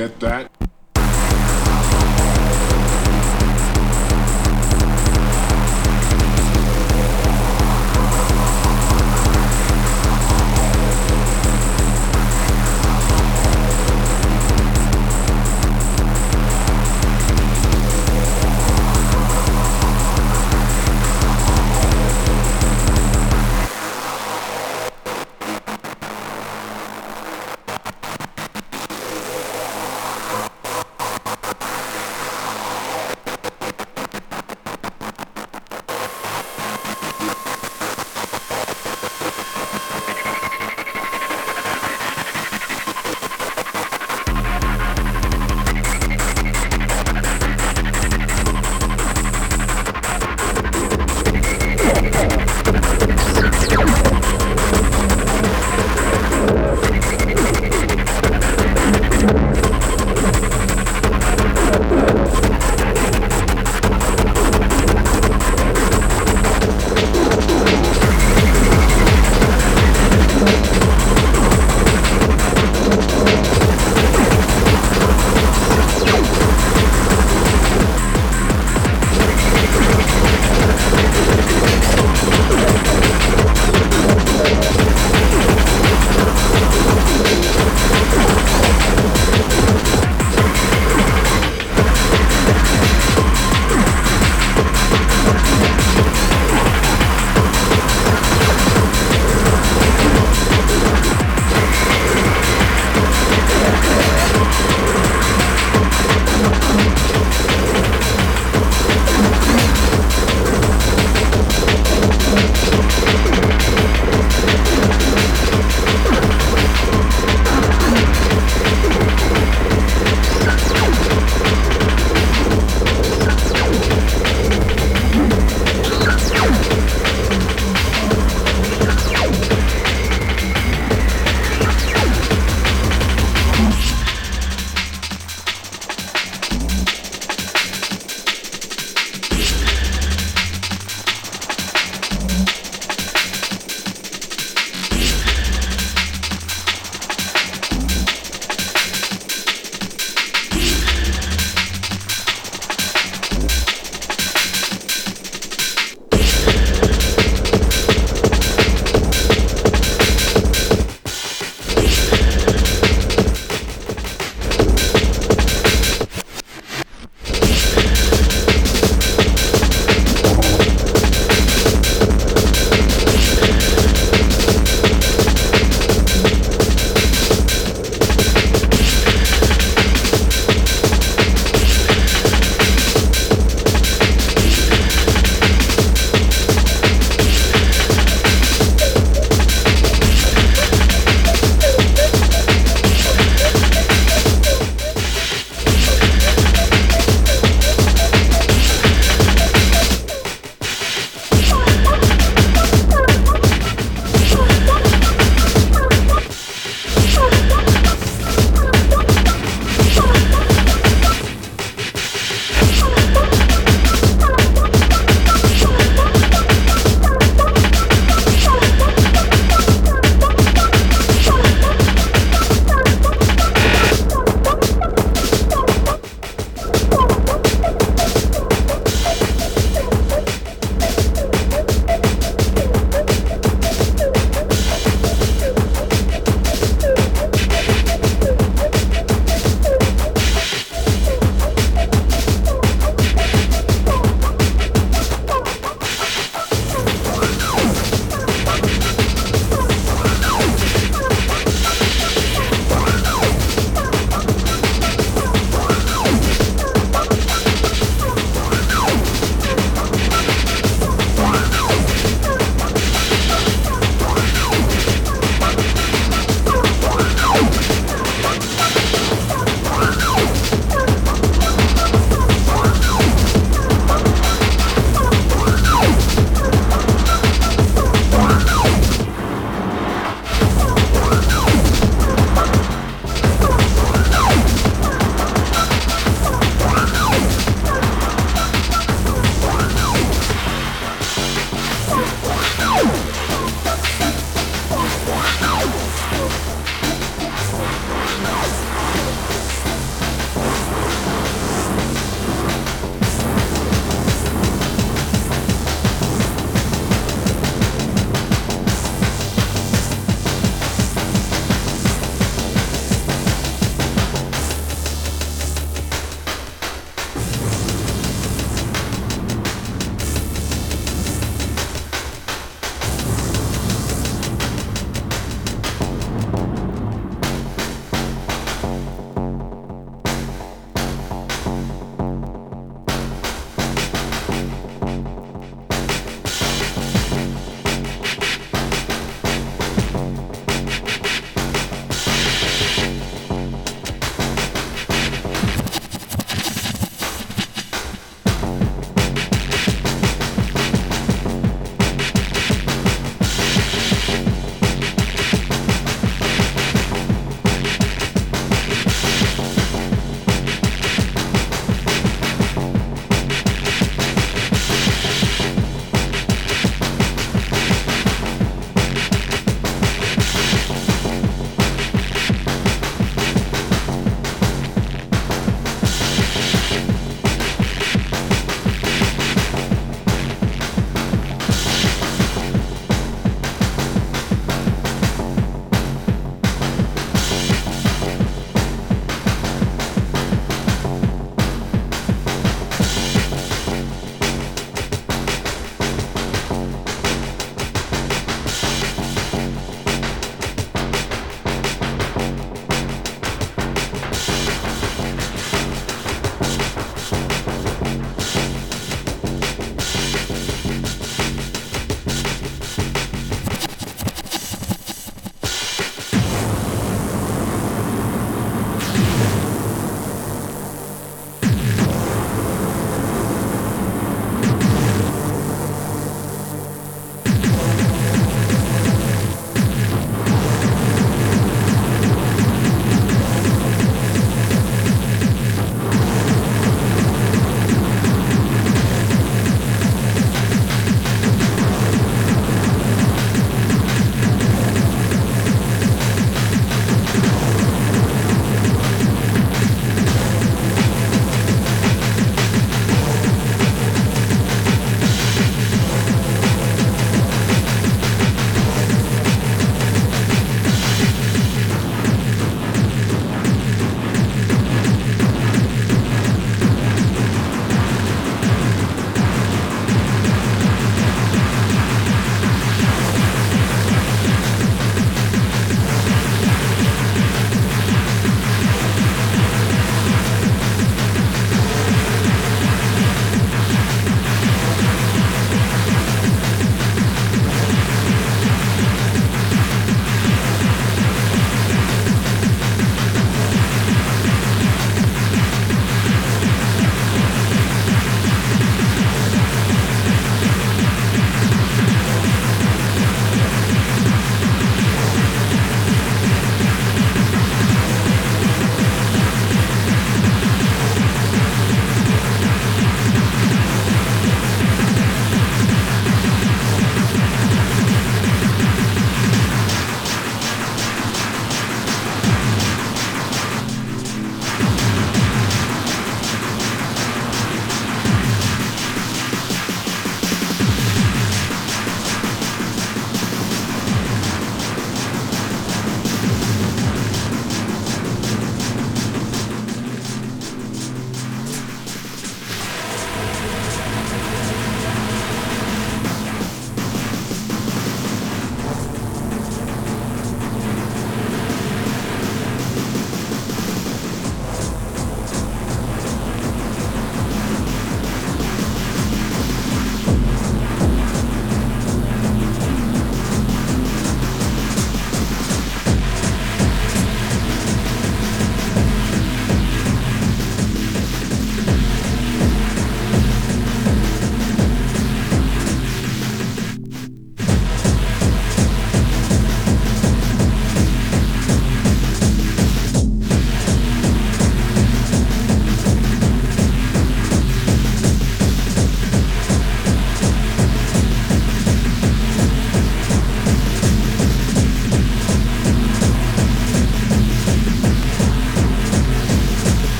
get that?